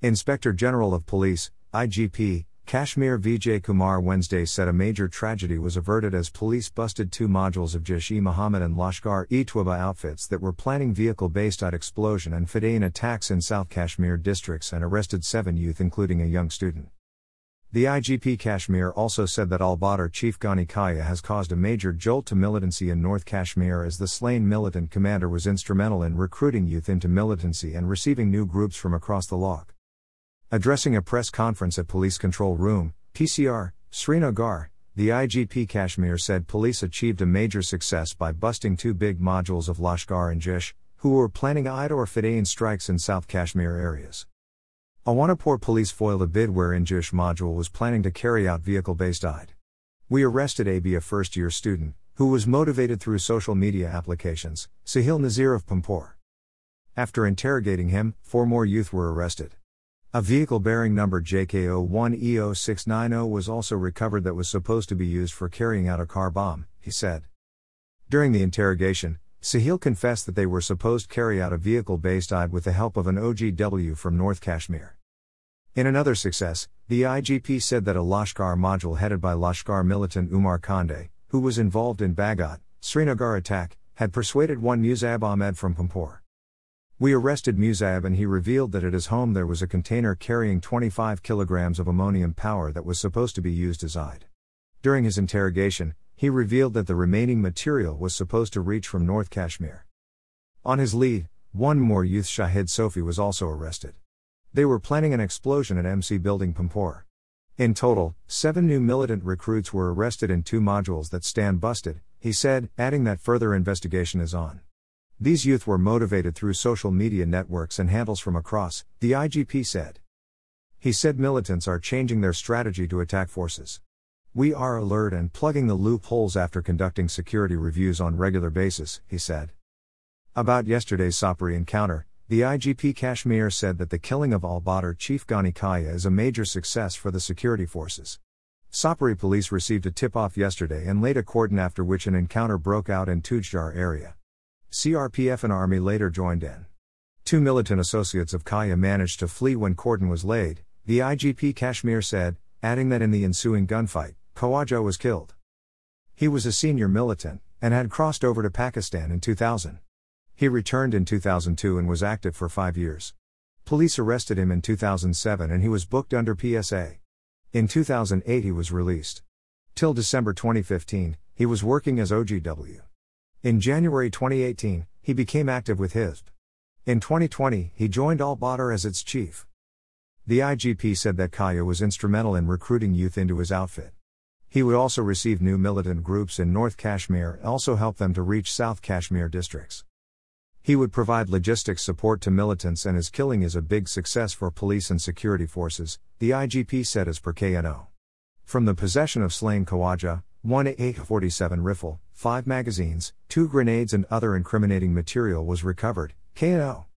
Inspector General of Police, IGP, Kashmir Vijay Kumar Wednesday said a major tragedy was averted as police busted two modules of Jaish e Mohammed and Lashkar e Taiba outfits that were planning vehicle based explosion and Fedayeen attacks in South Kashmir districts and arrested seven youth, including a young student. The IGP Kashmir also said that al Badr chief Ghani Khawaja has caused a major jolt to militancy in North Kashmir as the slain militant commander was instrumental in recruiting youth into militancy and receiving new groups from across the LoC. Addressing a press conference at Police Control Room, PCR, Srinagar, the IGP Kashmir said police achieved a major success by busting two big modules of Lashkar and Jaish, who were planning IED or Fedayeen strikes in South Kashmir areas. Awantipora police foiled a bid wherein Jaish module was planning to carry out vehicle based IED. We arrested AB, a first year student, who was motivated through social media applications, Sahil Nazir of Pampore. After interrogating him, four more youth were arrested. A vehicle bearing number JK01EO690 was also recovered that was supposed to be used for carrying out a car bomb, he said. During the interrogation, Sahil confessed that they were supposed to carry out a vehicle based IED with the help of an OGW from North Kashmir. In another success, the IGP said that a Lashkar module headed by Lashkar militant Umar Kande, who was involved in Bagat, Srinagar attack, had persuaded one Muzab Ahmed from Pampore. We arrested Muzab and he revealed that at his home there was a container carrying 25 kilograms of ammonium powder that was supposed to be used as IED. During his interrogation, he revealed that the remaining material was supposed to reach from North Kashmir. On his lead, one more youth Shahid Sofi was also arrested. They were planning an explosion at MC Building Pampore. In total, seven new militant recruits were arrested in two modules that stand busted, he said, adding that further investigation is on. These youth were motivated through social media networks and handles from across, the IGP said. He said militants are changing their strategy to attack forces. We are alert and plugging the loopholes after conducting security reviews on regular basis, he said. About yesterday's Sopore encounter, the IGP Kashmir said that the killing of al Badr chief Ghani Khawaja is a major success for the security forces. Sopore police received a tip off yesterday and laid a cordon after which an encounter broke out in Tujjar area. CRPF and Army later joined in. Two militant associates of Khawaja managed to flee when cordon was laid, the IGP Kashmir said, adding that in the ensuing gunfight, Khawaja was killed. He was a senior militant, and had crossed over to Pakistan in 2000. He returned in 2002 and was active for five years. Police arrested him in 2007 and he was booked under PSA. In 2008 he was released. Till December 2015, he was working as OGW. In January 2018, he became active with Hizb. In 2020, he joined Al Badr as its chief. The IGP said that Khawaja was instrumental in recruiting youth into his outfit. He would also receive new militant groups in North Kashmir and also help them to reach South Kashmir districts. He would provide logistics support to militants, and his killing is a big success for police and security forces, the IGP said as per KNO. From the possession of slain Khawaja, 1 AK-47 rifle, 5 magazines, 2 grenades and other incriminating material was recovered, KNO.